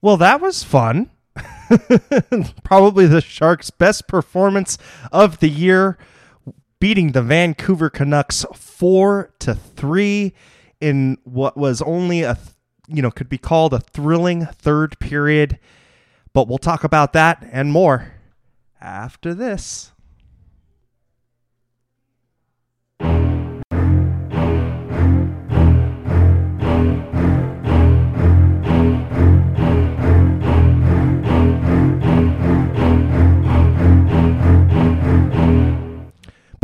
Well, that was fun. Probably the Sharks' best performance of the year, beating the Vancouver Canucks four to three in what was only a you know could be called a thrilling third period. But we'll talk about that and more after this.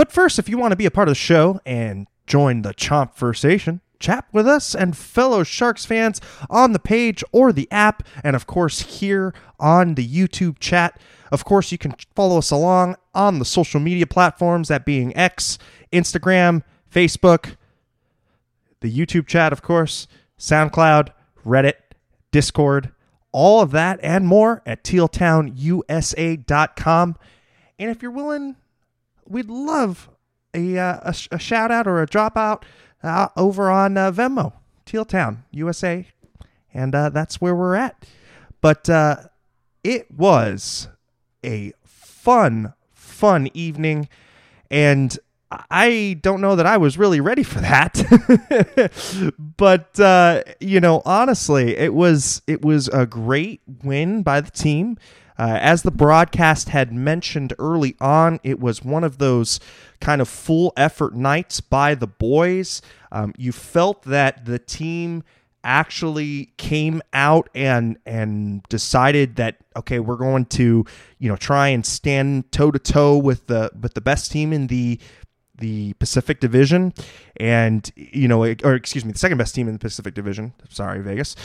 But first, if you want to be a part of the show and join the Chomp Conversation, chat with us and fellow Sharks fans on the page or the app, and of course, here on the YouTube chat. Of course, you can follow us along on the social media platforms, that being X, Instagram, Facebook, the YouTube chat, of course, SoundCloud, Reddit, Discord, all of that and more at tealtownusa.com. And if you're willing, we'd love a, uh, a, a, shout out or a drop out uh, over on uh, Venmo, Teal Town, USA. And uh, that's where we're at. But uh, it was a fun, fun evening. And I don't know that I was really ready for that. but uh, you know, honestly, it was it was a great win by the team. Uh, as the broadcast had mentioned early on, it was one of those kind of full effort nights by the boys. Um, you felt that the team actually came out and and decided that okay we're going to you know try and stand toe to toe with the with the best team in the the Pacific Division and you know or excuse me the second best team in the Pacific Division sorry Vegas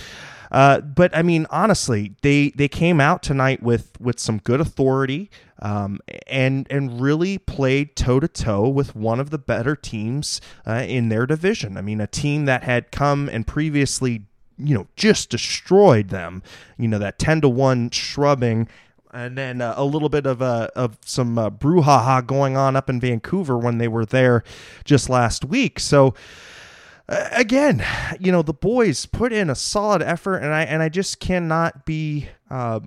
uh, but I mean, honestly, they they came out tonight with with some good authority, um, and and really played toe to toe with one of the better teams uh, in their division. I mean, a team that had come and previously, you know, just destroyed them. You know, that ten to one shrubbing and then uh, a little bit of uh, of some uh, brouhaha going on up in Vancouver when they were there just last week. So again, you know, the boys put in a solid effort, and I and I just cannot be, uh,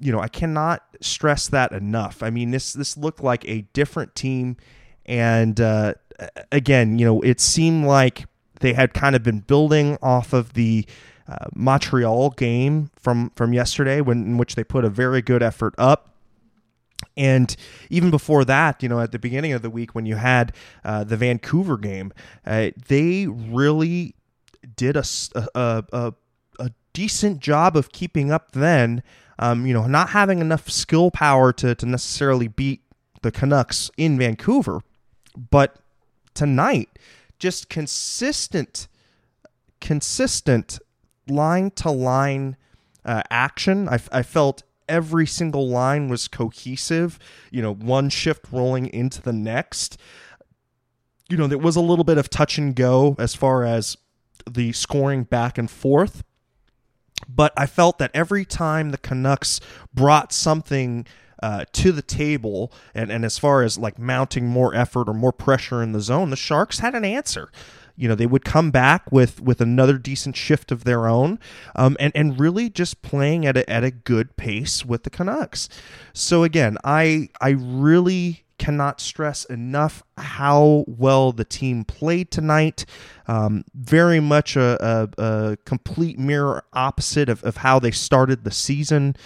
you know, I cannot stress that enough. I mean, this this looked like a different team, and uh, again, you know, it seemed like they had kind of been building off of the. Uh, Montreal game from from yesterday, when in which they put a very good effort up, and even before that, you know, at the beginning of the week when you had uh, the Vancouver game, uh, they really did a, a, a, a, decent job of keeping up then. Um, you know, not having enough skill power to, to necessarily beat the Canucks in Vancouver. But tonight, just consistent, consistent line to line uh, action. I, I felt every single line was cohesive, you know, one shift rolling into the next. You know, there was a little bit of touch and go as far as the scoring back and forth. But I felt that every time the Canucks brought something uh, to the table, and, and as far as like mounting more effort or more pressure in the zone, the Sharks had an answer you know they would come back with with another decent shift of their own um, and and really just playing at a, at a good pace with the Canucks. So again, I I really cannot stress enough how well the team played tonight. Um, very much a, a, a, complete mirror opposite of, of how they started the season.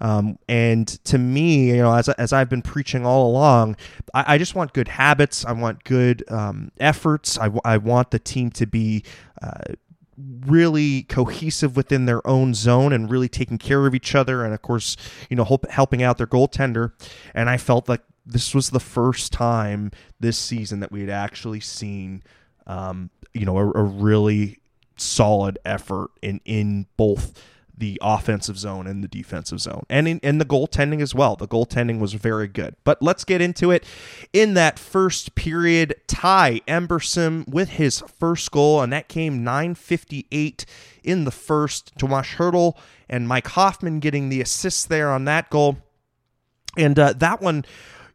Um, and to me, you know, as, as I've been preaching all along, I, I just want good habits. I want good um, efforts. I, I want the team to be. Uh, really cohesive within their own zone and really taking care of each other and of course you know help, helping out their goaltender and i felt like this was the first time this season that we had actually seen um, you know a, a really solid effort in in both the offensive zone and the defensive zone, and in, the goaltending as well. The goaltending was very good. But let's get into it. In that first period, Ty Emberson with his first goal, and that came 9:58 in the first. Tomas Hertl and Mike Hoffman getting the assists there on that goal, and uh, that one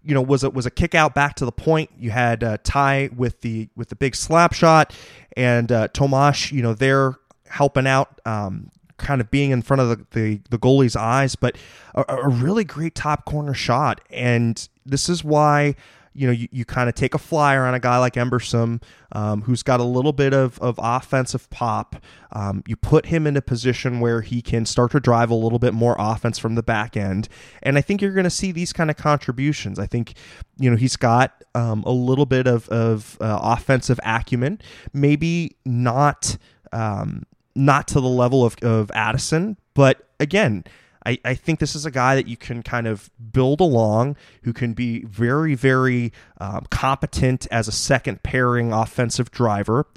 you know was a was a kick out back to the point. You had uh, Ty with the with the big slap shot, and uh, Tomas, you know, there helping out, um, kind of being in front of the, the, the goalie's eyes, but a, a really great top corner shot. And this is why you know, you, you kind of take a flyer on a guy like Emberson, um, who's got a little bit of, of offensive pop. Um, you put him in a position where he can start to drive a little bit more offense from the back end. And I think you're going to see these kind of contributions. I think, you know, he's got um, a little bit of, of uh, offensive acumen, maybe not. Um, not to the level of, of Addison, but again, I, I think this is a guy that you can kind of build along, who can be very, very um, competent as a second pairing offensive driver.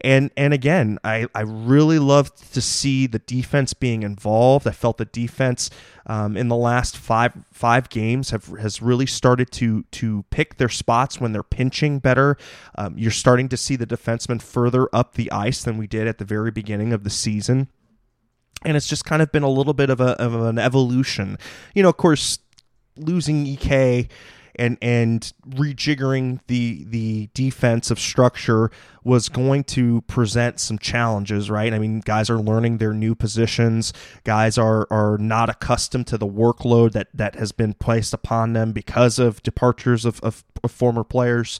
And and again, I, I really love to see the defense being involved. I felt the defense um, in the last five five games have has really started to to pick their spots when they're pinching better. Um, you're starting to see the defensemen further up the ice than we did at the very beginning of the season and it's just kind of been a little bit of, a, of an evolution. You know, of course, losing Ek and and rejiggering the the defensive structure was going to present some challenges, right? I mean, guys are learning their new positions. Guys are are not accustomed to the workload that that has been placed upon them because of departures of, of, of former players.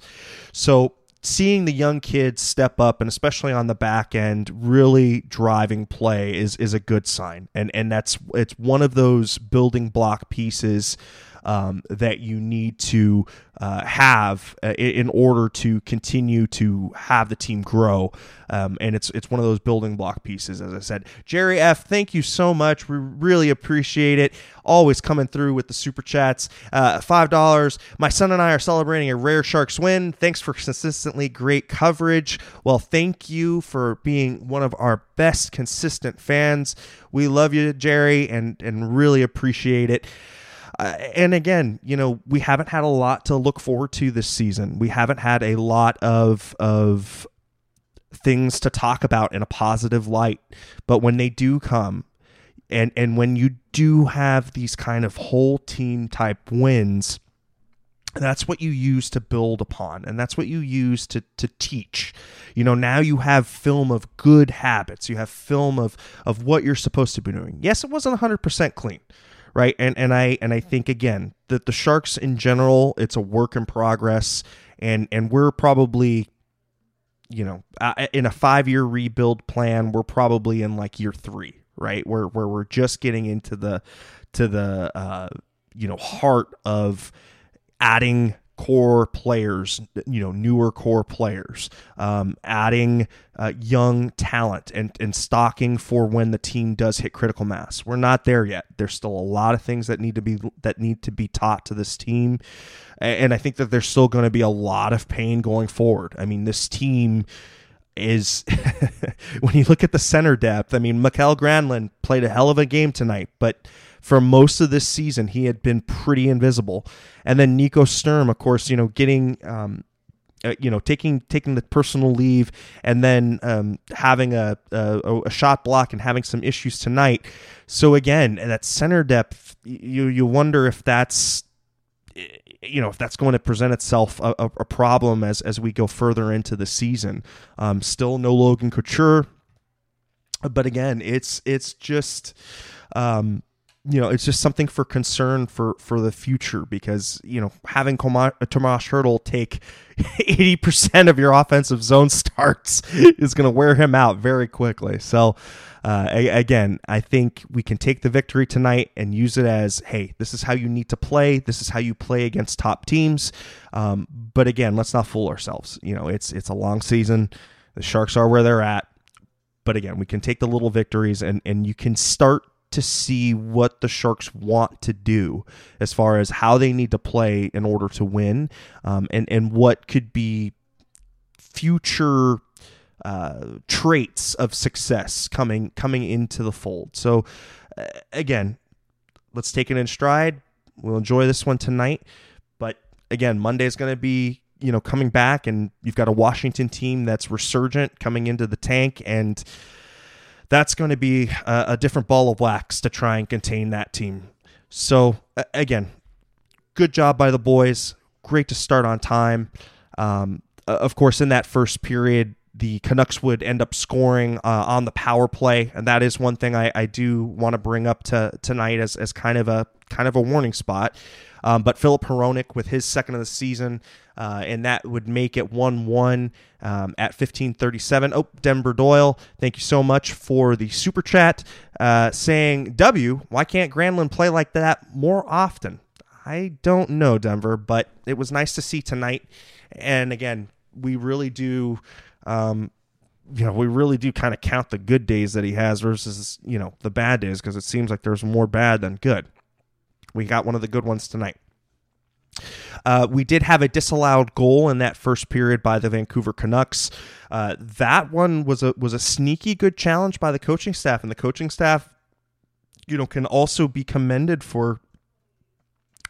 So seeing the young kids step up and especially on the back end really driving play is is a good sign. And and that's it's one of those building block pieces um, that you need to uh, have uh, in order to continue to have the team grow. Um, and it's it's one of those building block pieces, as I said. Jerry F, thank you so much. We really appreciate it. Always coming through with the super chats. Uh, Five dollars. My son and I are celebrating a rare Sharks win. Thanks for consistently great coverage. Well, thank you for being one of our best consistent fans. We love you, Jerry, and and really appreciate it. Uh, and again, you know, we haven't had a lot to look forward to this season. We haven't had a lot of of things to talk about in a positive light. But when they do come, and and when you do have these kind of whole team type wins, that's what you use to build upon and that's what you use to to teach you know now you have film of good habits you have film of of what you're supposed to be doing yes it wasn't 100% clean right? And and I and I think again that the Sharks in general, it's a work in progress, and and we're probably, you know, in a five year rebuild plan, we're probably in like year three, right? Where where we're just getting into the to the uh, you know heart of adding core players, you know, newer core players, um, adding uh, young talent and, and stocking for when the team does hit critical mass. We're not there yet. There's still a lot of things that need to be that need to be taught to this team, and I think that there's still going to be a lot of pain going forward. I mean, this team is when you look at the center depth. I mean, Mikael Granlund played a hell of a game tonight, but for most of this season, he had been pretty invisible. And then Nico Sturm, of course, you know, getting. Um, uh, you know, taking taking the personal leave and then um, having a, a, a shot block and having some issues tonight. So again, that center depth, you you wonder if that's you know if that's going to present itself a, a, problem as as we go further into the season. Um, still no Logan Couture, but again, it's it's just um, you know, it's just something for concern for for the future because you know having Tomas Hertl take eighty percent of your offensive zone starts is going to wear him out very quickly. So. Uh, again, I think we can take the victory tonight and use it as, hey, this is how you need to play. This is how you play against top teams. Um, but again, let's not fool ourselves. You know, it's it's a long season. The Sharks are where they're at. But again, we can take the little victories and and you can start to see what the Sharks want to do as far as how they need to play in order to win, um, and and what could be future uh, traits of success coming coming into the fold. So uh, again, let's take it in stride. We'll enjoy this one tonight, but again, Monday is going to be you know coming back, and you've got a Washington team that's resurgent coming into the tank and that's going to be a, a different ball of wax to try and contain that team. So again, good job by the boys. Great to start on time. Um, of course, in that first period, the Canucks would end up scoring uh, on the power play, and that is one thing I, I do want to bring up to tonight as, as kind of a kind of a warning spot. Um, but Filip Hronek with his second of the season, uh, and that would make it 1 1 um, at 1537. Oh, Denver Doyle, thank you so much for the super chat uh, saying, W, why can't Granlund play like that more often? I don't know, Denver, but it was nice to see tonight. And again, we really do. Um, you know, we really do kind of count the good days that he has versus, you know, the bad days because it seems like there's more bad than good. We got one of the good ones tonight. Uh, we did have a disallowed goal in that first period by the Vancouver Canucks. Uh, that one was a was a sneaky good challenge by the coaching staff, and the coaching staff, you know, can also be commended for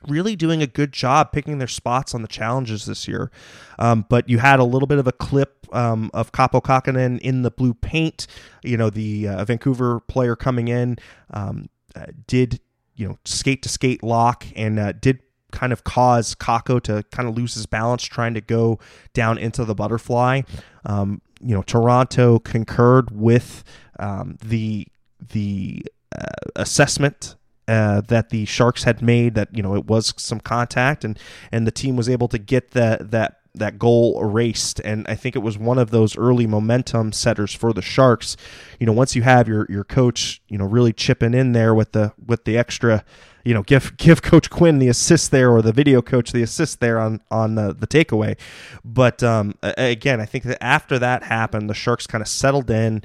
really doing a good job picking their spots on the challenges this year. Um, but you had a little bit of a clip um, of Kaapo Kähkönen in the blue paint. You know, the uh, Vancouver player coming in um, uh, did you know skate to skate lock and uh, did kind of cause Kako to kind of lose his balance trying to go down into the butterfly. Um, you know, Toronto concurred with um, the the uh, assessment uh, that the Sharks had made that you know it was some contact and and the team was able to get that that that goal erased and I think it was one of those early momentum setters for the Sharks. You know, once you have your your coach, you know, really chipping in there with the with the extra you know, give give Coach Quinn the assist there, or the video coach the assist there on on the, the takeaway. But um, again, I think that after that happened, the Sharks kind of settled in.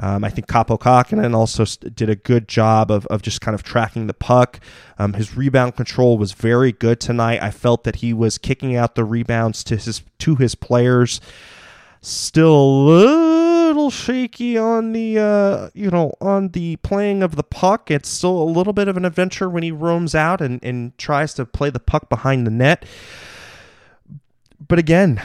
Um, I think Kaapo Kähkönen also did a good job of, of just kind of tracking the puck. Um, his rebound control was very good tonight. I felt that he was kicking out the rebounds to his to his players. Still a little shaky on the uh, you know on the playing of the puck. It's still a little bit of an adventure when he roams out and, and tries to play the puck behind the net. But again,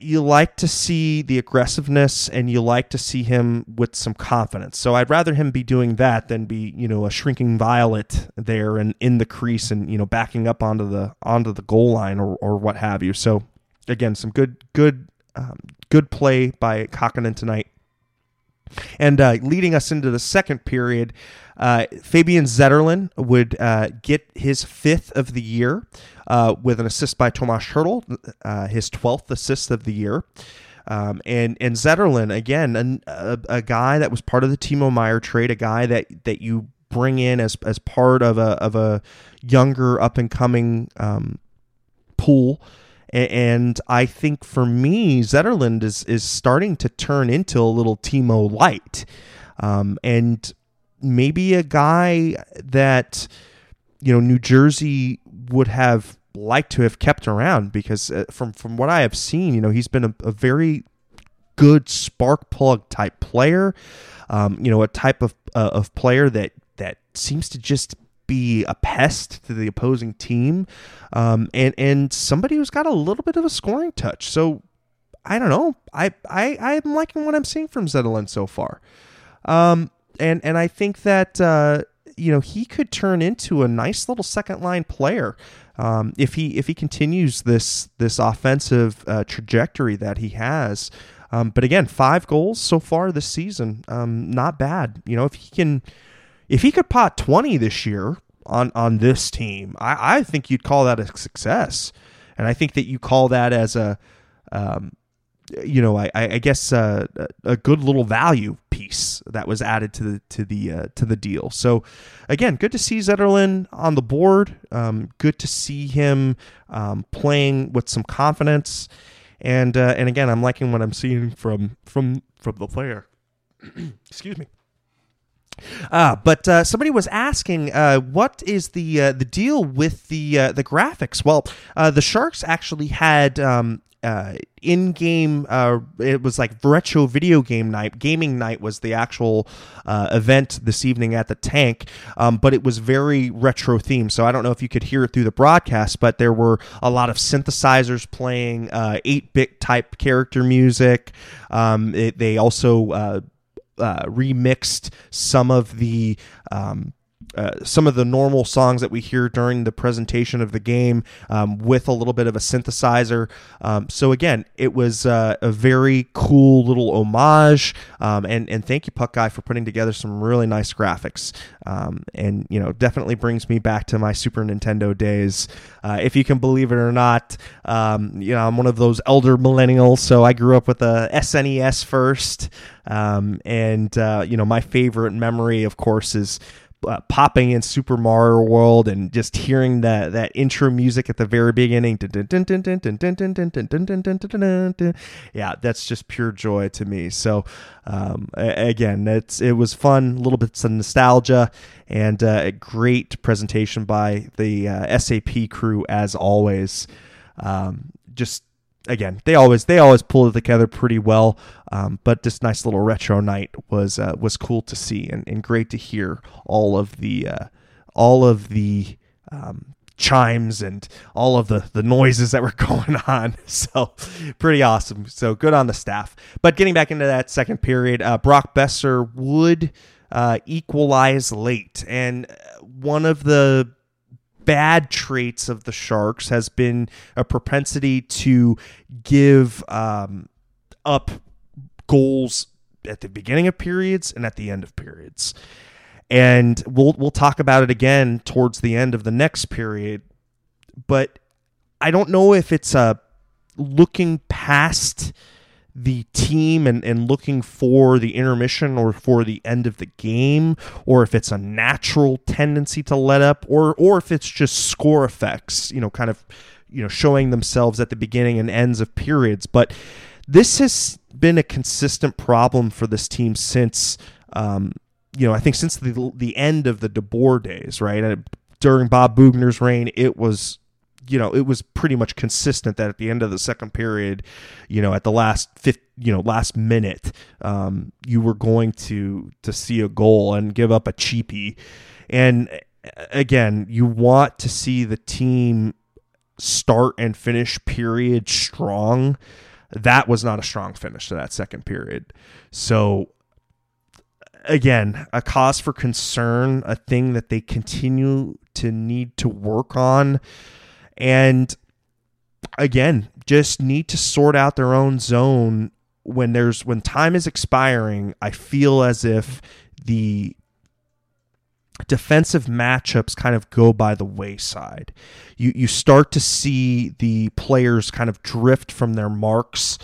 you like to see the aggressiveness and you like to see him with some confidence. So I'd rather him be doing that than be, you know, a shrinking violet there and in the crease and, you know, backing up onto the onto the goal line or, or what have you. So again, some good good um, good play by Kähkönen tonight. And uh, leading us into the second period, uh, Fabian Zetterlund would uh, get his fifth of the year uh, with an assist by Tomas Hertl, uh, his 12th assist of the year. Um, and and Zetterlund again, an, a, a, guy that was part of the Timo Meier trade, a guy that that you bring in as as part of a of a younger up and coming um, pool. And I think for me, Zetterlund is is starting to turn into a little Timo light, um, and maybe a guy that you know New Jersey would have liked to have kept around because uh, from from what I have seen, you know, he's been a, a very good spark plug type player. Um, you know, a type of uh, of player that that seems to just be a pest to the opposing team, um, and and somebody who's got a little bit of a scoring touch. So I don't know. I I I'm liking what I'm seeing from Zetterlund so far, um, and and I think that uh, you know he could turn into a nice little second line player. Um, if he if he continues this this offensive uh, trajectory that he has, um, but again, five goals so far this season, um, not bad. You know, if he can if he could pot 20 this year on on this team, I, I think you'd call that a success, and I think that you call that as a, um, you know, I, I guess uh, a good little value piece that was added to the to the uh, to the deal. So, again, good to see Zetterlund on the board. Um, good to see him um, playing with some confidence, and uh, and again, I'm liking what I'm seeing from from from the player. Excuse me. Uh, but uh, somebody was asking, uh, what is the uh, the deal with the uh, the graphics? Well, uh, the Sharks actually had um, in game. it was like retro video game night. Gaming night was the actual event this evening at the Tank, um, but it was very retro themed. So I don't know if you could hear it through the broadcast, but there were a lot of synthesizers playing, eight bit type character music. Um, it, they also uh, remixed some of the um, uh, some of the normal songs that we hear during the presentation of the game um, with a little bit of a synthesizer. Um, so again, it was uh, a very cool little homage. Um, and and thank you, Puck Guy, for putting together some really nice graphics. Um, and you know, definitely brings me back to my Super Nintendo days. Uh, if you can believe it or not, um, you know, I'm one of those elder millennials, so I grew up with a SNES first. Um, and uh, you know, my favorite memory, of course, is uh, popping in Super Mario World and just hearing that that intro music at the very beginning. Yeah, that's just pure joy to me. So um, again, it's it was fun, a little bit of nostalgia, and uh, a great presentation by the uh, SAP crew as always. Um, just again, they always they always pull it together pretty well. Um, but this nice little retro night was uh, was cool to see and, and great to hear all of the uh, all of the um, chimes and all of the the noises that were going on. So pretty awesome. So good on the staff. But getting back into that second period, uh, Brock Boeser would uh, equalize late, and one of the bad traits of the Sharks has been a propensity to give um, up goals at the beginning of periods and at the end of periods. And we'll we'll talk about it again towards the end of the next period. But I don't know if it's a looking past the team and, and looking for the intermission or for the end of the game, or if it's a natural tendency to let up, or or if it's just score effects, you know, kind of you know showing themselves at the beginning and ends of periods. But this has been a consistent problem for this team since um, you know I think since the the end of the DeBoer days, right? During Bob Boughner's reign, it was you know, it was pretty much consistent that at the end of the second period, you know, at the last fifth, you know, last minute, um, you were going to to see a goal and give up a cheapie. And again, you want to see the team start and finish period strong. That was not a strong finish to that second period. So again, a cause for concern, a thing that they continue to need to work on. And again, just need to sort out their own zone when there's when time is expiring. I feel as if the defensive matchups kind of go by the wayside. You you start to see the players kind of drift from their marks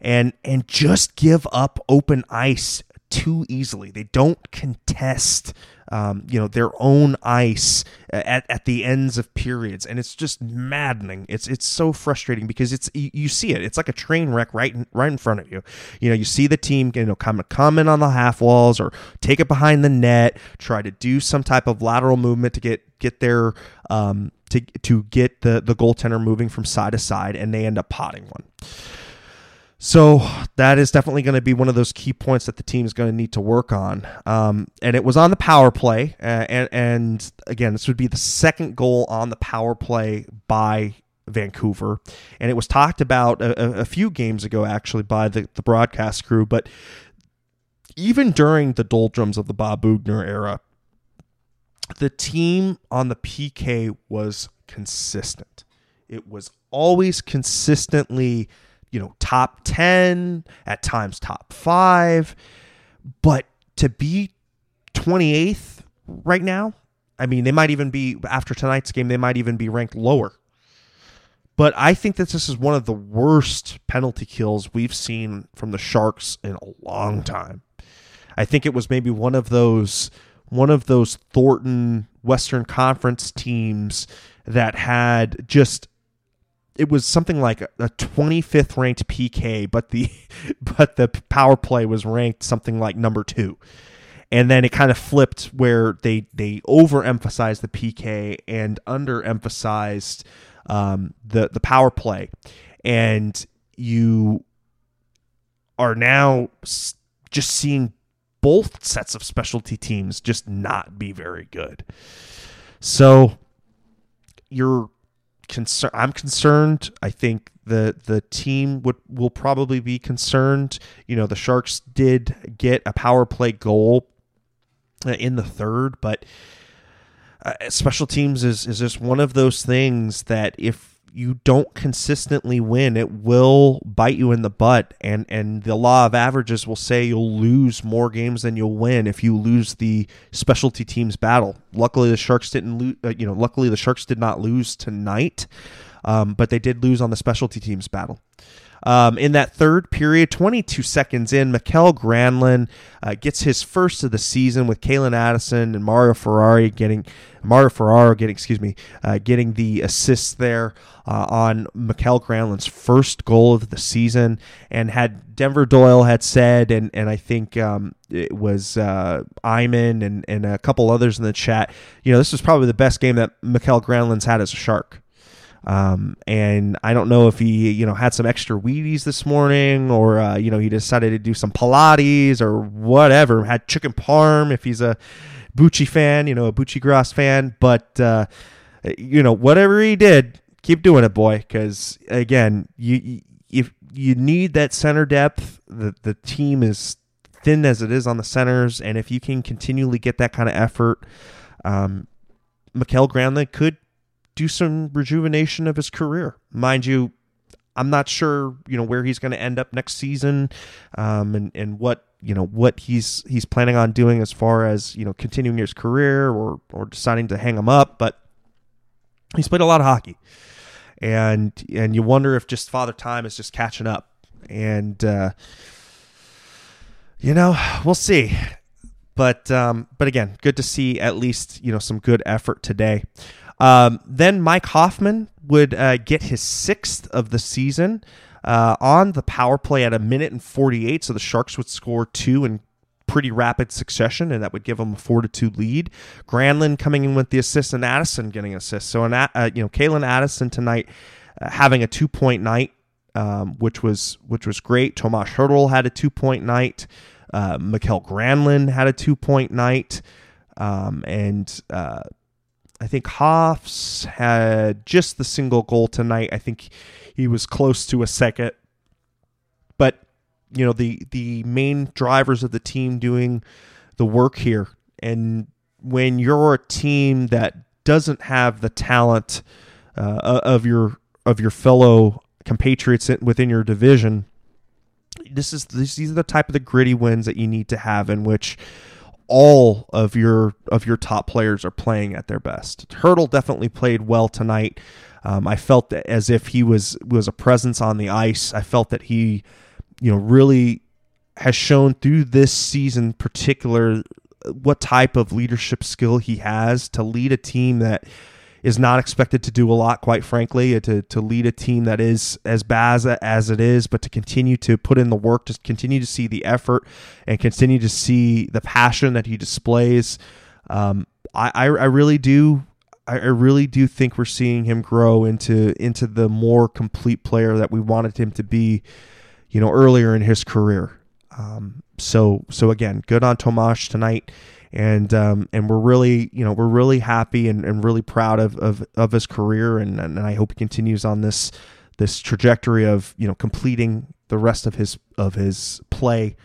and and just give up open ice too easily. They don't contest um, you know, their own ice at, at the ends of periods, and it's just maddening. It's it's so frustrating because it's you, you see it. It's like a train wreck right in, right in front of you. You know, you see the team, you know, come come in on the half walls or take it behind the net, try to do some type of lateral movement to get get their um, to to get the the goaltender moving from side to side, and they end up potting one. So that is definitely going to be one of those key points that the team is going to need to work on. Um, and it was on the power play, and, and again, this would be the second goal on the power play by Vancouver, and it was talked about a, a few games ago actually by the, the broadcast crew. But even during the doldrums of the Bob Boughner era, the team on the PK was consistent. It was always consistently you know, top 10, at times top five. But to be 28th right now, I mean, they might even be, after tonight's game, they might even be ranked lower. But I think that this is one of the worst penalty kills we've seen from the Sharks in a long time. I think it was maybe one of those one of those Thornton Western Conference teams that had just it was something like a 25th ranked PK, but the but the power play was ranked something like number two. And then it kind of flipped where they they overemphasized the PK and underemphasized um, the the power play, and you are now just seeing both sets of specialty teams just not be very good. So you're I'm concerned. I think the the team would will probably be concerned. You know, the Sharks did get a power play goal uh, in the third, but uh, special teams is is just one of those things that if you don't consistently win, it will bite you in the butt. And and the law of averages will say you'll lose more games than you'll win if you lose the specialty teams battle. Luckily, the Sharks didn't lose. Uh, you know, luckily the Sharks did not lose tonight, um, but they did lose on the specialty teams battle. Um, in that third period, 22 seconds in, Mikael Granlund uh, gets his first of the season with Calen Addison and Mario Ferrari getting Mario Ferraro getting excuse me uh, getting the assist there uh, on Mikael Granlund's first goal of the season. And had Denver Doyle had said, and and I think um, it was uh, Iman and and a couple others in the chat. You know, this was probably the best game that Mikael Granlund's had as a Shark. Um, and I don't know if he, you know, had some extra Wheaties this morning or, uh, you know, he decided to do some Pilates or whatever, had chicken parm if he's a Bucci fan, you know, a Bucci Grass fan. But, uh, you know, whatever he did, keep doing it, boy. Because, again, you, if you need that center depth, the, the team is thin as it is on the centers. And if you can continually get that kind of effort, um, Mikael Granlund could do some rejuvenation of his career. Mind you, I'm not sure, you know, where he's going to end up next season, um, and and what you know what he's he's planning on doing as far as you know continuing his career or or deciding to hang him up. But he's played a lot of hockey, and and you wonder if just Father Time is just catching up, and uh, you know we'll see. But um, but again, good to see at least you know some good effort today. Um, then Mike Hoffman would uh, get his sixth of the season uh, on the power play at a minute and 48. So the Sharks would score two in pretty rapid succession, and that would give them a four to two lead. Granlund coming in with the assist, and Addison getting assist. So, an, uh, you know, Calen Addison tonight uh, having a two point night, um, which was which was great. Tomas Hertl had a two point night. Uh, Granlund had a two point night. Um, and uh, I think Hoffs had just the single goal tonight. I think he was close to a second. But, you know, the the main drivers of the team doing the work here. And when you're a team that doesn't have the talent uh, of your of your fellow compatriots within your division, this is these are the type of the gritty wins that you need to have in which all of your of your top players are playing at their best. Hertl definitely played well tonight. Um, I felt as if he was was a presence on the ice. I felt that he, you know, really has shown through this season, particular, what type of leadership skill he has to lead a team that is not expected to do a lot, quite frankly, uh, to, to lead a team that is as bad as it is, but to continue to put in the work, to continue to see the effort and continue to see the passion that he displays. Um, I, I, I really do. I really do think we're seeing him grow into into the more complete player that we wanted him to be, you know, earlier in his career. Um, so so again, good on Tomas tonight and um, and we're really you know we're really happy and, and really proud of, of, of his career and, and I hope he continues on this this trajectory of you know completing the rest of his of his play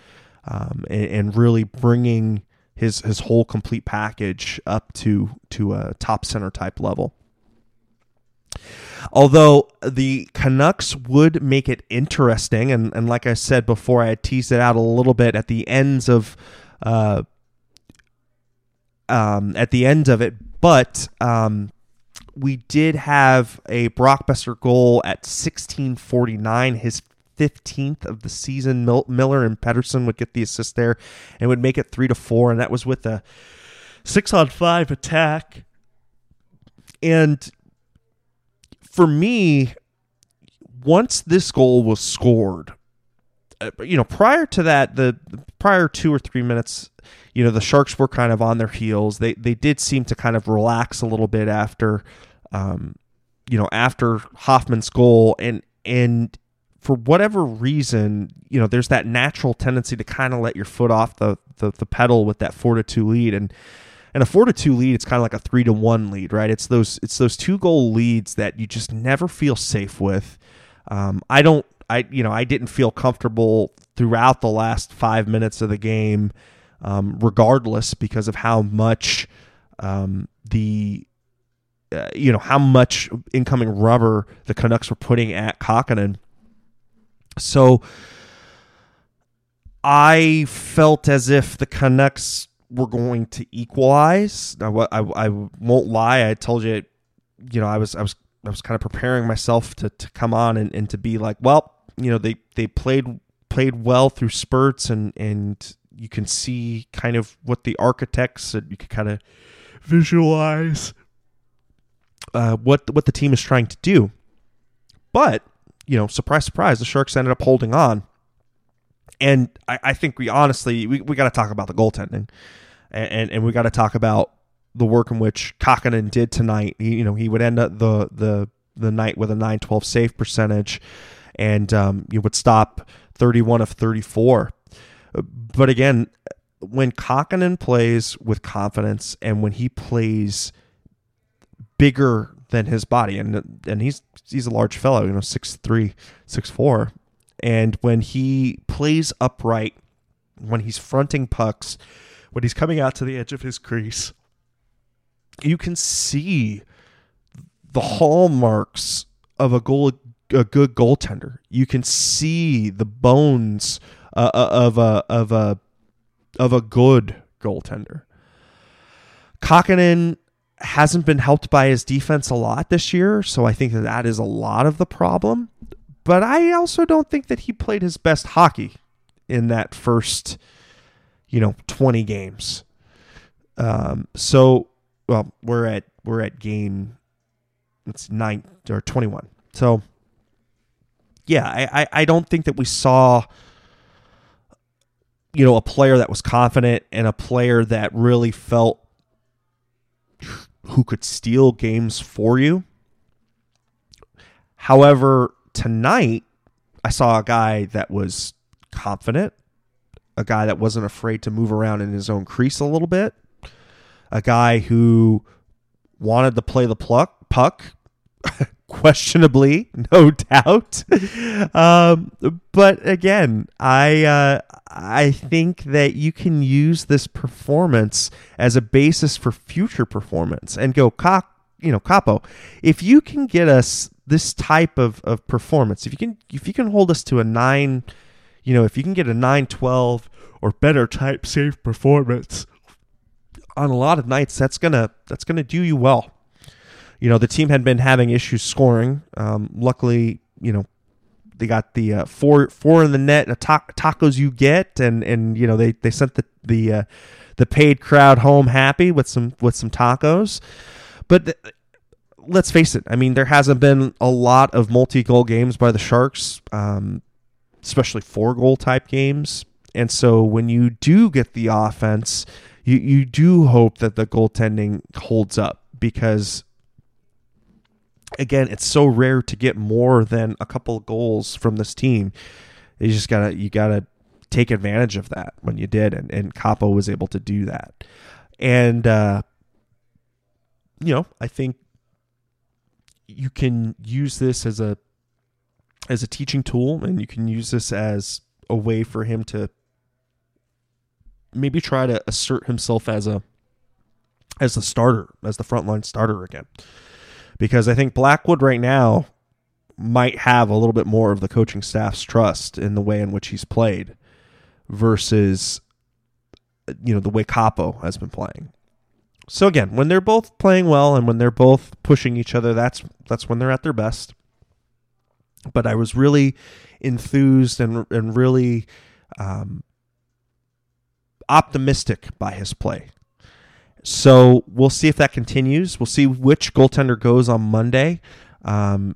um, and, and, really bringing his his whole complete package up to to a top center type level. Although the Canucks would make it interesting, and, and like I said before, I teased it out a little bit at the ends of uh, um, at the end of it, but um, we did have a Brock Boeser goal at 16:49, his 15th of the season. Miller and Pettersson would get the assist there and would make it three to four, and that was with a six on five attack. And for me, once this goal was scored, uh, you know, prior to that, the prior two or three minutes, you know the Sharks were kind of on their heels. They they did seem to kind of relax a little bit after, um, you know, after Hoffman's goal, and and for whatever reason, you know, there's that natural tendency to kind of let your foot off the, the the pedal with that four to two lead, and and a four to two lead, it's kind of like a three to one lead, right? It's those it's those two goal leads that you just never feel safe with. Um, I don't, I you know, I didn't feel comfortable throughout the last five minutes of the game um, regardless because of how much um, the uh, you know how much incoming rubber the Canucks were putting at Kahkonen. So I felt as if the Canucks were going to equalize. I, I, I won't lie. I told you, you know, I was I was I was kind of preparing myself to, to come on and, and to be like, well, you know, they, they played played well through spurts and and you can see kind of what the architects and you can kind of visualize uh, what what the team is trying to do. But you know, surprise, surprise, the Sharks ended up holding on. And I, I think we honestly we, we got to talk about the goaltending, and and, and we got to talk about the work in which Kahkonen did tonight. He, you know, he would end up the the the night with a 912 save percentage, and um, you would stop 31 of 34. But again, when Kahkonen plays with confidence and when he plays bigger than his body, and and he's he's a large fellow, you know, six three, six four, and when he plays upright, when he's fronting pucks, when he's coming out to the edge of his crease, you can see the hallmarks of a goal a good goaltender. You can see the bones uh, uh, of a of a of a good goaltender. Kahkonen hasn't been helped by his defense a lot this year, so I think that that is a lot of the problem. But I also don't think that he played his best hockey in that first, you know, twenty games. Um, so well, we're at we're at game it's nine or twenty one. So yeah, I, I, I don't think that we saw you know a player that was confident and a player that really felt who could steal games for you. However, tonight I saw a guy that was confident, a guy that wasn't afraid to move around in his own crease a little bit, a guy who wanted to play the pluck, puck, questionably, no doubt. Um, but again, I uh, I think that you can use this performance as a basis for future performance and go, you know, Kaapo. If you can get us this type of, of performance, if you can if you can hold us to a nine, you know, if you can get a nine twelve or better type safe performance on a lot of nights, that's gonna that's gonna do you well. You know, the team had been having issues scoring. Um, luckily, you know, they got the uh, four four in the net ta- tacos you get, and and you know they they sent the the uh, the paid crowd home happy with some with some tacos. But th- let's face it, I mean there hasn't been a lot of multi goal games by the Sharks, um, especially four goal type games. And so when you do get the offense, you you do hope that the goaltending holds up because again, it's so rare to get more than a couple goals from this team. You just gotta you gotta take advantage of that when you did, and and Kaapo was able to do that. And uh, you know, I think you can use this as a as a teaching tool, and you can use this as a way for him to maybe try to assert himself as a as the starter, as the frontline starter again. Because I think Blackwood right now might have a little bit more of the coaching staff's trust in the way in which he's played versus you know the way Kaapo has been playing. So again, when they're both playing well and when they're both pushing each other, that's that's when they're at their best. But I was really enthused and and really um, optimistic by his play. So we'll see if that continues. We'll see which goaltender goes on Monday. Um,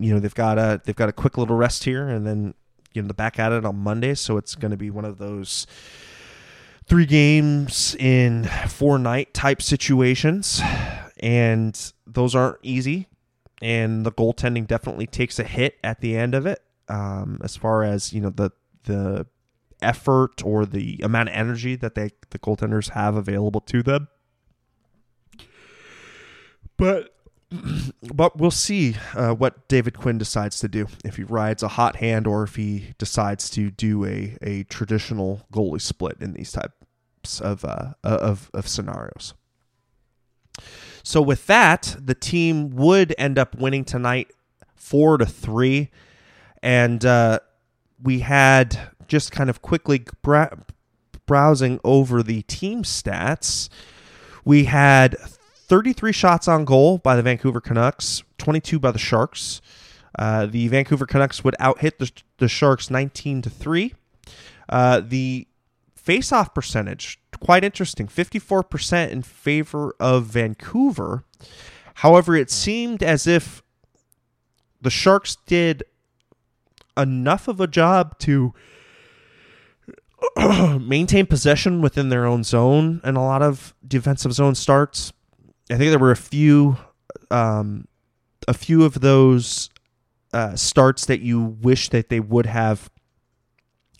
you know they've got a they've got a quick little rest here, and then you know the back at it on Monday. So it's going to be one of those three games in four night type situations, and those aren't easy. And the goaltending definitely takes a hit at the end of it, um, as far as you know the the effort or the amount of energy that they the goaltenders have available to them. But but we'll see uh, what David Quinn decides to do if he rides a hot hand or if he decides to do a, a traditional goalie split in these types of uh, of of scenarios. So with that, the team would end up winning tonight, four to three, and uh, we had just kind of quickly browsing over the team stats. We had 33 shots on goal by the Vancouver Canucks, 22 by the Sharks. Uh, the Vancouver Canucks would out hit the, the Sharks 19 to 3. Uh, the face-off percentage, quite interesting, 54% in favor of Vancouver. However, it seemed as if the Sharks did enough of a job to maintain possession within their own zone and a lot of defensive zone starts. I think there were a few um, a few of those uh, starts that you wish that they would have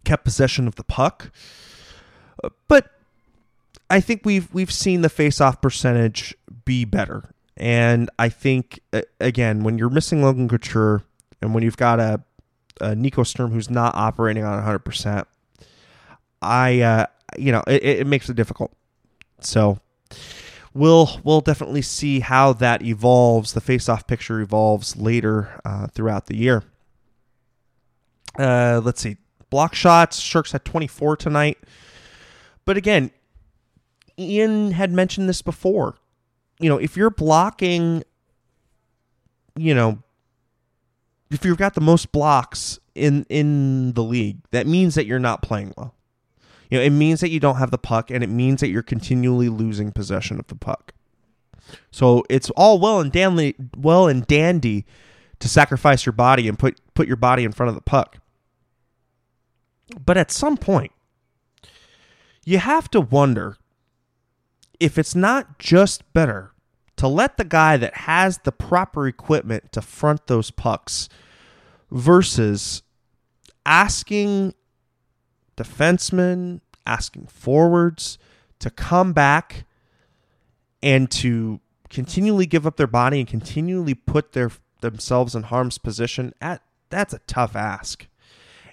kept possession of the puck. But I think we've we've seen the face-off percentage be better. And I think again, when you're missing Logan Couture and when you've got a, a Nico Sturm who's not operating on 100%, I uh, you know, it, it makes it difficult. So we'll we'll definitely see how that evolves. The face-off picture evolves later uh, throughout the year. Uh, let's see, block shots. Sharks had 24 tonight, but again, Ian had mentioned this before. You know, if you're blocking, you know, if you've got the most blocks in in the league, that means that you're not playing well. You know, it means that you don't have the puck and it means that you're continually losing possession of the puck. So it's all well and dandy, well and dandy to sacrifice your body and put put your body in front of the puck. But at some point, you have to wonder if it's not just better to let the guy that has the proper equipment to front those pucks versus asking defensemen, asking forwards to come back and to continually give up their body and continually put their themselves in harm's position at that's a tough ask.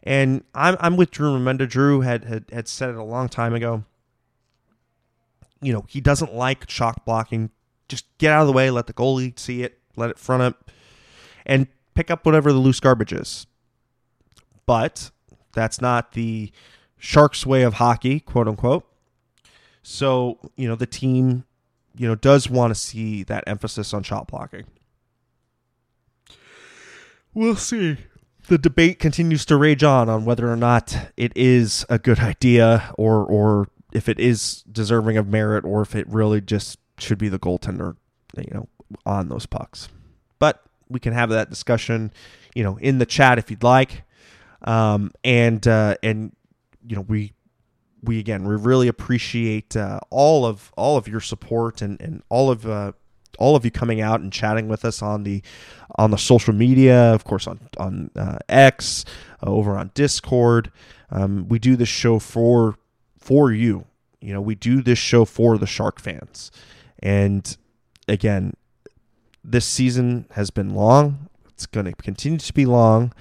And I'm I'm with Drew Remenda. Drew had, had had said it a long time ago. You know, he doesn't like shot blocking. Just get out of the way, let the goalie see it, let it front up, and pick up whatever the loose garbage is. But that's not the Sharks way of hockey, quote unquote. So, you know, the team, you know, does want to see that emphasis on shot blocking. We'll see. The debate continues to rage on on whether or not it is a good idea or or if it is deserving of merit or if it really just should be the goaltender, you know, on those pucks. But we can have that discussion, you know, in the chat if you'd like. Um, and uh, and you know we we again we really appreciate uh, all of all of your support and and all of uh, all of you coming out and chatting with us on the on the social media, of course on on uh, X, uh, over on Discord. Um, we do this show for for you. You know, we do this show for the Shark fans, and again, this season has been long. It's going to continue to be long,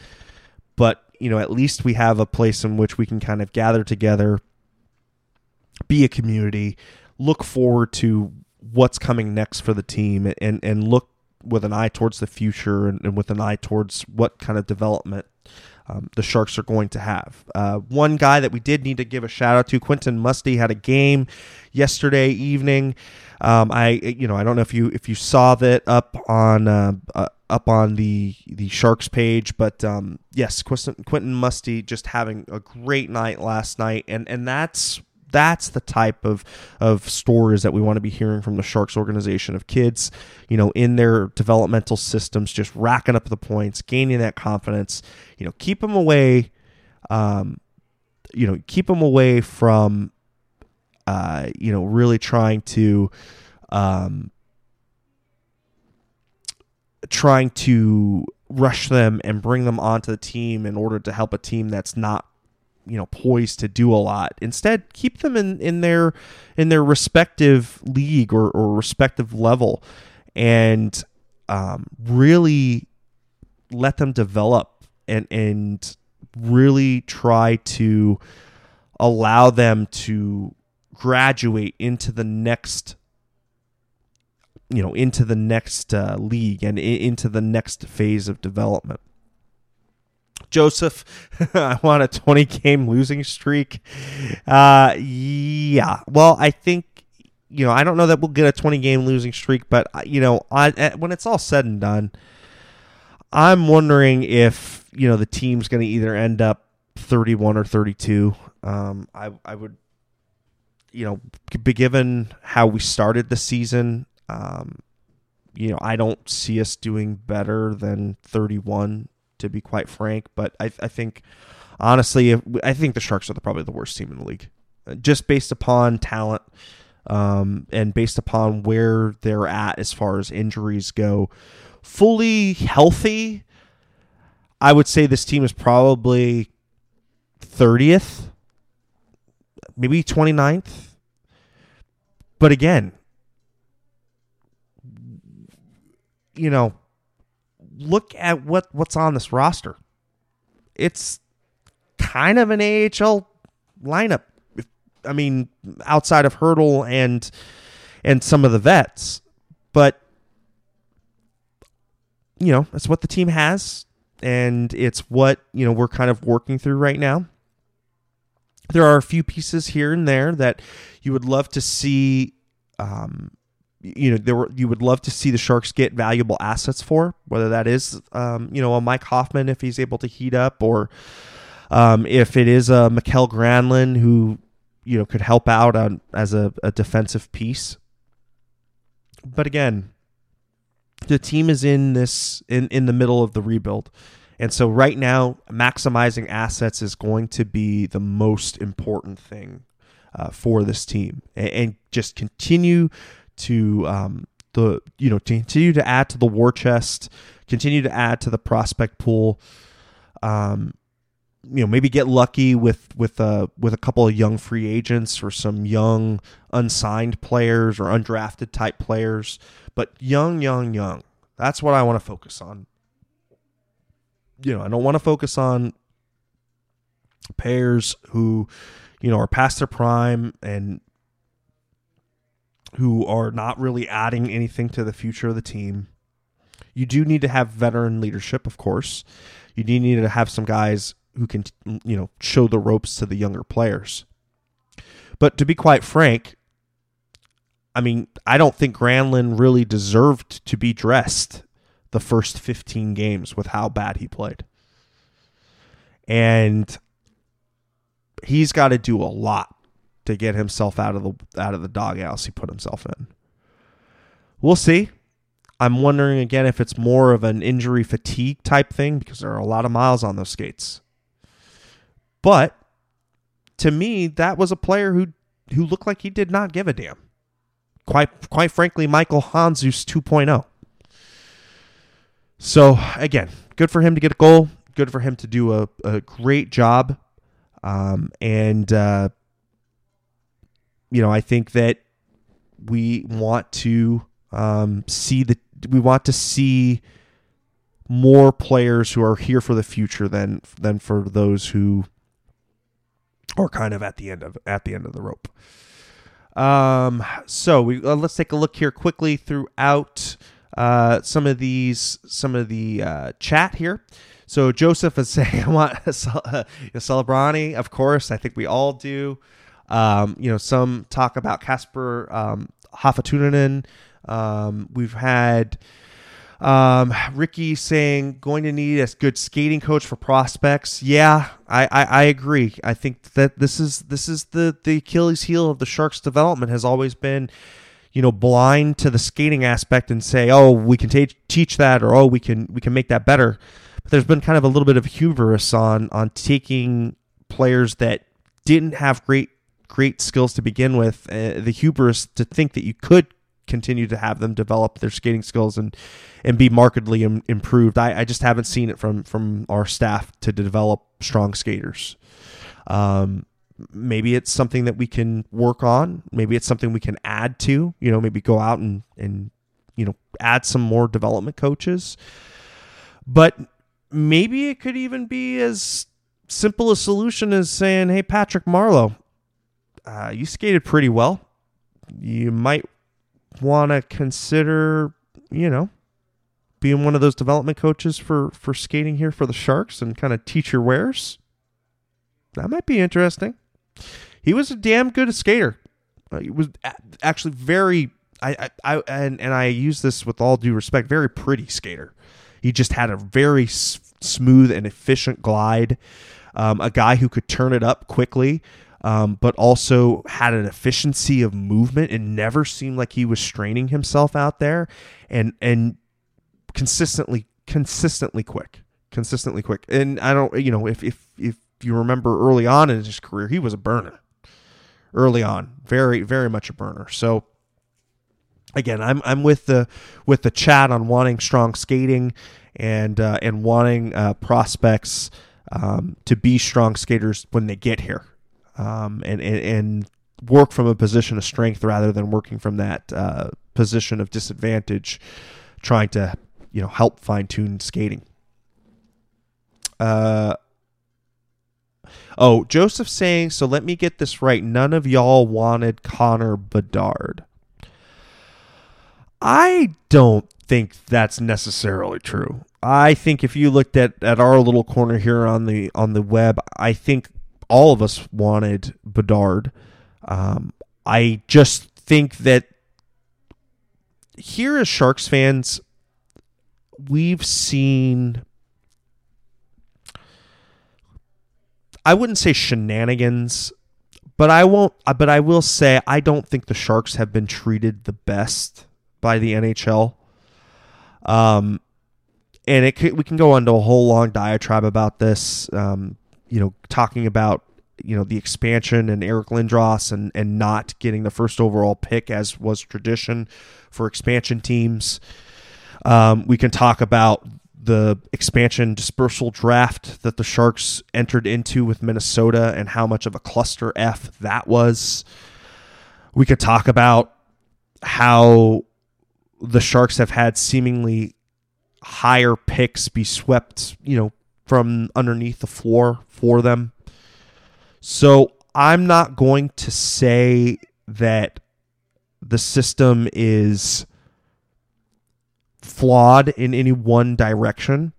but you know, at least we have a place in which we can kind of gather together, be a community, look forward to what's coming next for the team, and and look with an eye towards the future and, and with an eye towards what kind of development um, the Sharks are going to have. Uh, one guy that we did need to give a shout out to, Quentin Musty, had a game yesterday evening. Um, I you know I don't know if you if you saw that up on uh, uh, up on the the Sharks page, but um, yes, Quentin, Quentin Musty just having a great night last night, and and that's that's the type of of stories that we want to be hearing from the Sharks organization of kids, you know, in their developmental systems, just racking up the points, gaining that confidence. You know, keep them away. Um, you know, keep them away from, uh, you know, really trying to, um, trying to rush them and bring them onto the team in order to help a team that's not you know poised to do a lot. Instead, keep them in in their in their respective league or, or respective level, and um, really let them develop and and really try to allow them to graduate into the next you know into the next uh, league and into the next phase of development. Joseph, I want a 20 game losing streak. Uh, yeah. Well, I think you know I don't know that we'll get a 20 game losing streak, but uh, you know I, when it's all said and done, I'm wondering if you know the team's going to either end up 31 or 32. Um, I I would you know be given how we started the season. Um, you know I don't see us doing better than 31 to be quite frank. But I, I think honestly, I think the Sharks are the, probably the worst team in the league, uh, just based upon talent um, and based upon where they're at as far as injuries go. Fully healthy, I would say this team is probably 30th, maybe 29th. But again, you know, look at what what's on this roster. It's kind of an AHL lineup. I mean, outside of Hertl and and some of the vets, but you know, that's what the team has, and it's what you know we're kind of working through right now. There are a few pieces here and there that you would love to see um, you know there were you would love to see the Sharks get valuable assets for whether that is um, you know a Mike Hoffman if he's able to heat up or um, if it is a Mikael Granlund who you know could help out on as a, a defensive piece. But again, the team is in this in in the middle of the rebuild. And so right now, maximizing assets is going to be the most important thing uh, for this team, and, and just continue to um, the you know to continue to add to the war chest, continue to add to the prospect pool. Um, you know, maybe get lucky with with a uh, with a couple of young free agents or some young unsigned players or undrafted type players, but young, young, young. That's what I want to focus on. You know, I don't want to focus on players who, you know, are past their prime and who are not really adding anything to the future of the team. You do need to have veteran leadership, of course. You do need to have some guys who can, you know, show the ropes to the younger players. But to be quite frank, I mean, I don't think Granlund really deserved to be dressed the first 15 games with how bad he played. And he's got to do a lot to get himself out of the out of the doghouse he put himself in. We'll see. I'm wondering again if it's more of an injury fatigue type thing because there are a lot of miles on those skates. But to me, that was a player who who looked like he did not give a damn. Quite quite frankly, Michal Handzus 2.0. So again, good for him to get a goal. Good for him to do a, a great job. Um, and uh, you know, I think that we want to um, see the we want to see more players who are here for the future than than for those who are kind of at the end of at the end of the rope. Um, so we uh, let's take a look here quickly throughout uh, some of these some of the uh, chat here. So Joseph is saying, "I want a, a Celebrini, of course. I think we all do." Um, you know, some talk about Casper um, Hafatunanen. Um, we've had um, Ricky saying going to need a good skating coach for prospects. Yeah, I, I, I, agree. I think that this is this is the the Achilles heel of the Sharks' development has always been, you know, blind to the skating aspect and say, oh, we can t- teach that or oh, we can we can make that better. But there's been kind of a little bit of hubris on on taking players that didn't have great great skills to begin with, uh, the hubris to think that you could continue to have them develop their skating skills and and be markedly Im- improved. I, I just haven't seen it from from our staff to develop strong skaters. Um, maybe it's something that we can work on. Maybe it's something we can add to. You know, maybe go out and and you know add some more development coaches. But maybe it could even be as simple a solution as saying, "Hey, Patrick Marleau, uh, you skated pretty well. You might want to consider, you know, being one of those development coaches for for skating here for the Sharks and kind of teach your wares, that might be interesting. He was a damn good skater. Uh, he was actually very I, I, I and and I use this with all due respect, very pretty skater. He just had a very s- smooth and efficient glide. Um, a guy who could turn it up quickly, um, but also had an efficiency of movement. It never seemed like he was straining himself out there, and and consistently consistently quick, consistently quick. And I don't, you know, if if if you remember early on in his career, he was a burner. Early on, very very much a burner. So again, I'm I'm with the with the chat on wanting strong skating and uh, and wanting uh, prospects um, to be strong skaters when they get here, um, and, and, and work from a position of strength rather than working from that uh, position of disadvantage, trying to you know help fine tune skating. Uh, oh, Joseph saying so. Let me get this right. None of y'all wanted Connor Bedard. I don't think that's necessarily true. I think if you looked at, at our little corner here on the on the web, I think all of us wanted Bedard. Um, I just think that here as Sharks fans, we've seen I wouldn't say shenanigans, but I won't but I will say I don't think the Sharks have been treated the best by the NHL. Um, and it could, we can go into a whole long diatribe about this. Um, you know, talking about you know the expansion and Eric Lindros and and not getting the first overall pick as was tradition for expansion teams. Um, we can talk about the expansion dispersal draft that the Sharks entered into with Minnesota and how much of a cluster F that was. We could talk about how the Sharks have had seemingly higher picks be swept, you know, from underneath the floor for them. So I'm not going to say that the system is flawed in any one direction.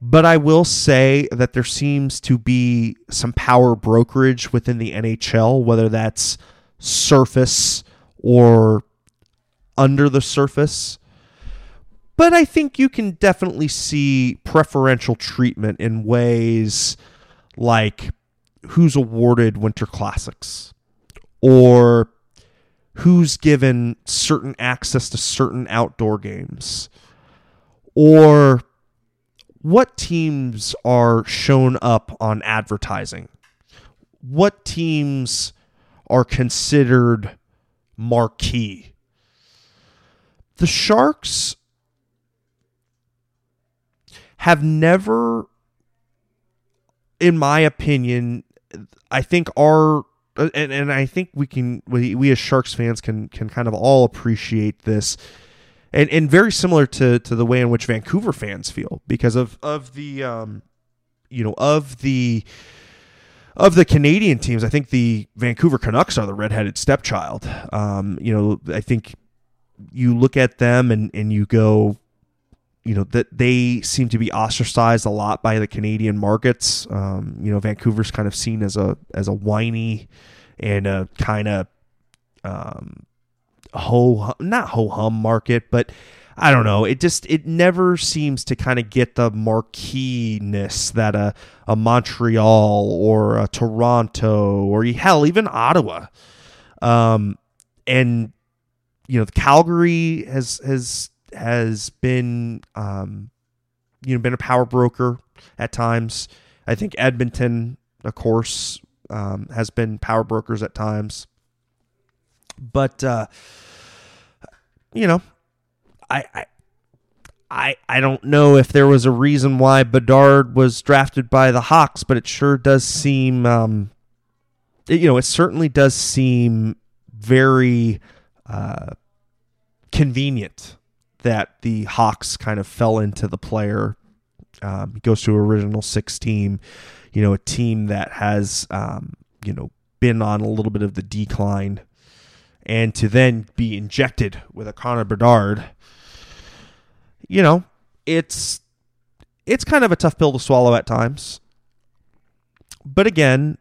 But I will say that there seems to be some power brokerage within the NHL, whether that's surface or under the surface. But I think you can definitely see preferential treatment in ways like who's awarded Winter Classics or who's given certain access to certain outdoor games? Or what teams are shown up on advertising? What teams are considered marquee? The Sharks have never, in my opinion, I think are and, and I think we can we, we as Sharks fans can can kind of all appreciate this. And, and very similar to, to the way in which Vancouver fans feel because of of the um, you know of the of the Canadian teams, I think the Vancouver Canucks are the redheaded stepchild. Um, you know, I think you look at them and, and you go, you know, that they seem to be ostracized a lot by the Canadian markets. Um, you know, Vancouver's kind of seen as a as a whiny and a kind of um, ho not ho hum market, but I don't know. It just it never seems to kind of get the marqueeness that a a Montreal or a Toronto or hell even Ottawa. Um, and you know, the Calgary has has has been um, you know been a power broker at times. I think Edmonton, of course, um, has been power brokers at times. But uh, you know, I, I I I don't know if there was a reason why Bedard was drafted by the Hawks, but it sure does seem um, it, you know, it certainly does seem very uh, convenient that the Hawks kind of fell into the player. Um, he goes to original six team, you know, a team that has, um, you know, been on a little bit of the decline. and to then be injected with a Connor Bedard, you know, it's it's kind of a tough pill to swallow at times. But again,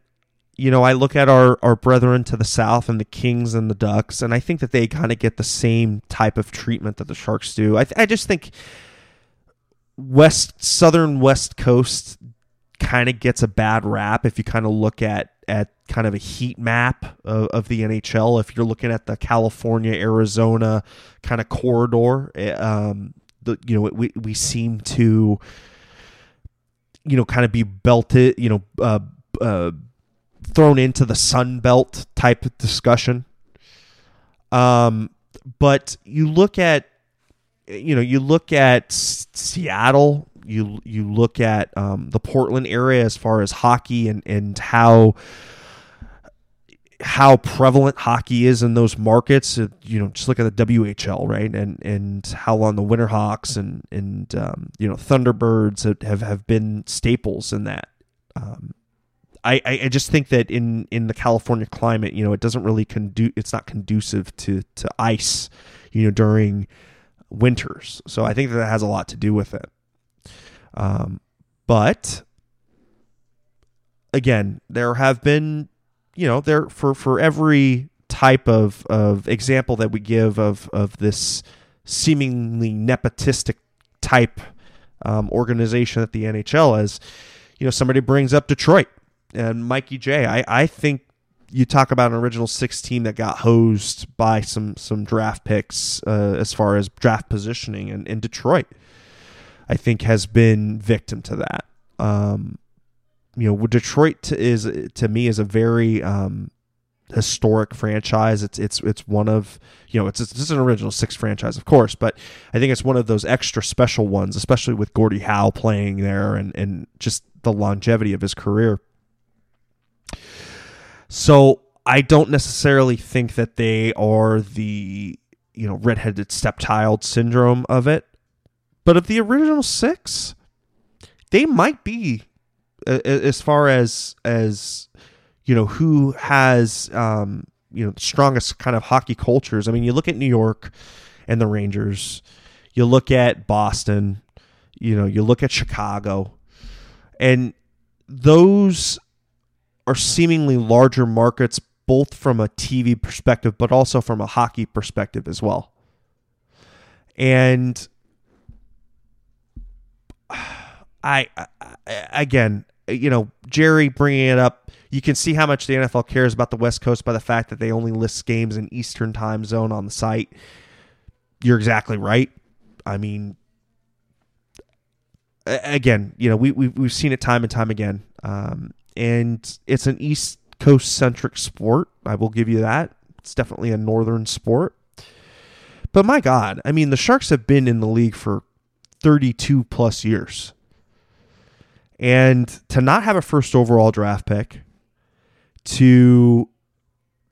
you know, I look at our, our brethren to the south and the Kings and the Ducks, and I think that they kind of get the same type of treatment that the Sharks do. I, th- I just think West Southern West Coast kind of gets a bad rap if you kind of look at at kind of a heat map of, of, the NHL. If you're looking at the California Arizona kind of corridor, eh, um, the you know we we seem to you know kind of be belted, you know, uh, uh, thrown into the Sun Belt type of discussion. Um, but you look at you know you look at Seattle you you look at um, the Portland area as far as hockey and and how how prevalent hockey is in those markets. You know, just look at the WHL, right, and and how long the Winterhawks and and um, you know Thunderbirds have have been staples in that. Um, I, I just think that in, in the California climate, you know, it doesn't really condu- it's not conducive to, to ice, you know, during winters. So I think that, that has a lot to do with it. Um, but again, there have been, you know, there for for every type of of example that we give of of this seemingly nepotistic type um, organization that the NHL is, you know, somebody brings up Detroit and Mikey J. I I think you talk about an original six team that got hosed by some some draft picks uh, as far as draft positioning in, in Detroit. I think has been victim to that. Um, you know, Detroit is to me is a very um, historic franchise. It's it's it's one of you know it's it's an original six franchise, of course, but I think it's one of those extra special ones, especially with Gordie Howe playing there and and just the longevity of his career. So I don't necessarily think that they are the you know redheaded stepchild syndrome of it. But of the original six, they might be as far as as you know who has um, you know the strongest kind of hockey cultures. I mean, you look at New York and the Rangers, you look at Boston, you know, you look at Chicago, and those are seemingly larger markets both from a TV perspective but also from a hockey perspective as well. And I, I again, you know, Jerry bringing it up, you can see how much the NFL cares about the West Coast by the fact that they only list games in Eastern time zone on the site. You're exactly right. I mean, again, you know, we, we we've seen it time and time again, um, and it's an East Coast centric sport. I will give you that. It's definitely a northern sport. But my God, I mean, the Sharks have been in the league for 32 plus years. And to not have a first overall draft pick, to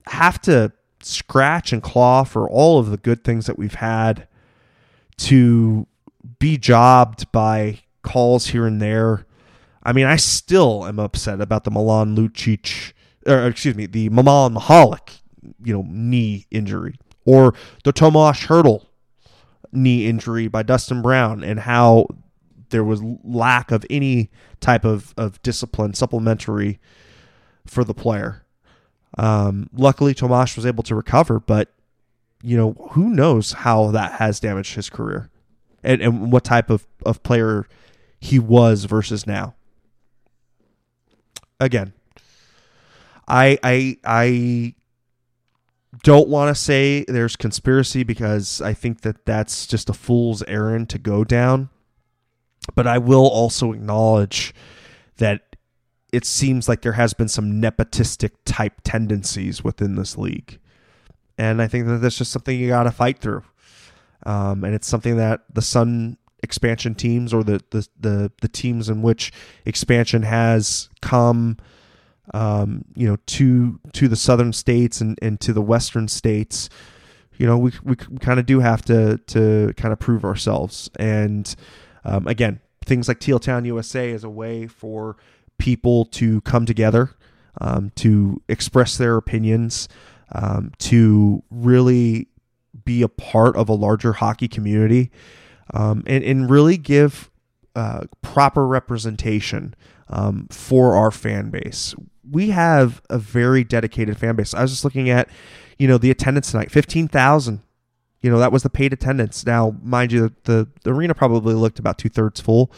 have to scratch and claw for all of the good things that we've had, to be jobbed by calls here and there. I mean, I still am upset about the Milan Lucic, or excuse me, the Milan Michalek, you know, knee injury, or the Tomas Hertl knee injury by Dustin Brown and how there was lack of any type of, of discipline supplementary for the player. Um, luckily, Tomas was able to recover, but you know who knows how that has damaged his career and, and what type of, of player he was versus now. Again, I I I don't want to say there's conspiracy because I think that that's just a fool's errand to go down. But I will also acknowledge that it seems like there has been some nepotistic type tendencies within this league. And I think that that's just something you got to fight through. Um, and it's something that the Sun expansion teams or the, the, the, the teams in which expansion has come – um, you know, to to the southern states and, and to the western states, you know, we we kind of do have to to kind of prove ourselves. And um, again, things like Teal Town USA is a way for people to come together, um, to express their opinions, um, to really be a part of a larger hockey community um, and, and really give uh, proper representation um, for our fan base. We have a very dedicated fan base. I was just looking at, you know, the attendance tonight 15,000. You know, that was the paid attendance. Now, mind you, the, the arena probably looked about two thirds full.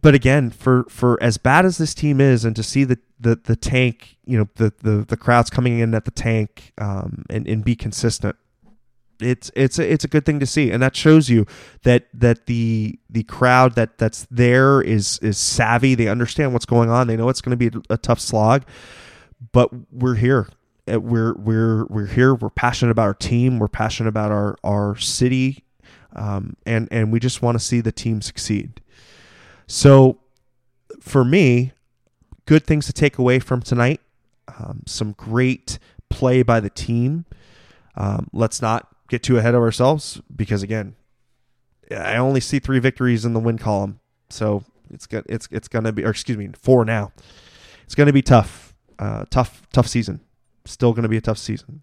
But again, for, for as bad as this team is, and to see the, the, the tank, you know, the, the, the crowds coming in at the tank um, and, and be consistent, it's it's a, it's a good thing to see, and that shows you that that the the crowd that that's there is is savvy. They understand what's going on. They know it's going to be a tough slog, but we're here. We're we're we're here. We're passionate about our team. We're passionate about our our city, um, and and we just want to see the team succeed. So, for me, good things to take away from tonight. Um, some great play by the team. Um, let's not get too ahead of ourselves because again, I only see three victories in the win column, so it's it's it's gonna be or excuse me four now. It's gonna be tough, uh, tough tough season. Still gonna be a tough season.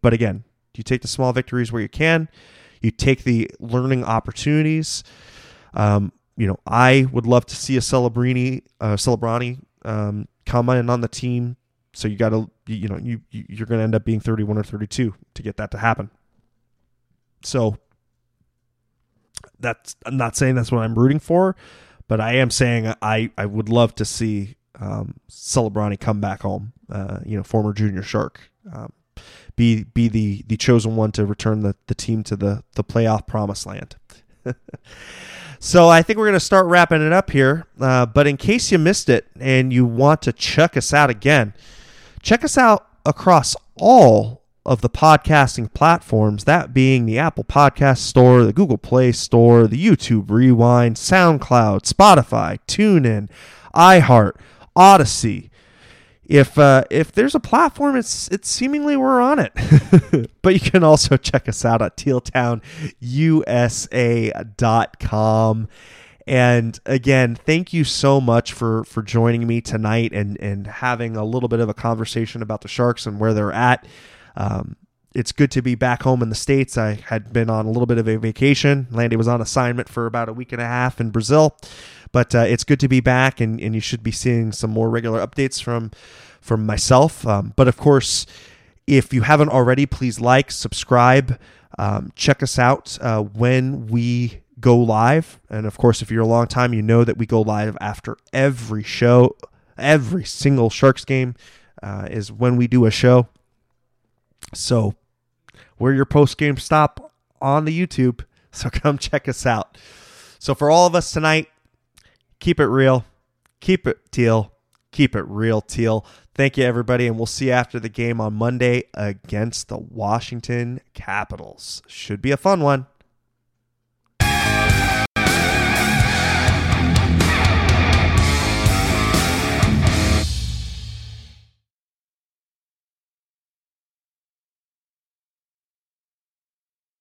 But again, you take the small victories where you can. You take the learning opportunities. Um, you know, I would love to see a Celebrini, uh, Celebrini um, come in on the team so you got to you know you you're going to end up being 31 or 32 to get that to happen. So that's I'm not saying that's what I'm rooting for, but I am saying I I would love to see um, Celebrini come back home. Uh, you know, former junior shark. Um, be be the the chosen one to return the, the team to the the playoff promised land. So I think we're going to start wrapping it up here. Uh, but in case you missed it and you want to check us out again, Check us out across all of the podcasting platforms, that being the Apple Podcast Store, the Google Play Store, the YouTube Rewind, SoundCloud, Spotify, TuneIn, iHeart, Odyssey. If uh, if there's a platform, it's it's seemingly we're on it. but you can also check us out at tealtownusa.com. And again, thank you so much for for joining me tonight and and having a little bit of a conversation about the Sharks and where they're at. Um, it's good to be back home in the states. I had been on a little bit of a vacation. Landi was on assignment for about a week and a half in Brazil, but uh, it's good to be back, and, and you should be seeing some more regular updates from from myself. Um, but of course, if you haven't already, please like, subscribe, um, check us out uh, when we go live. And of course, if you're a long time, you know that we go live after every show, every single Sharks game uh, is when we do a show. So we're your post game stop on the YouTube. So come check us out. So for all of us tonight, keep it real, keep it teal, keep it real teal. Thank you, everybody, and we'll see you after the game on Monday against the Washington Capitals. Should be a fun one.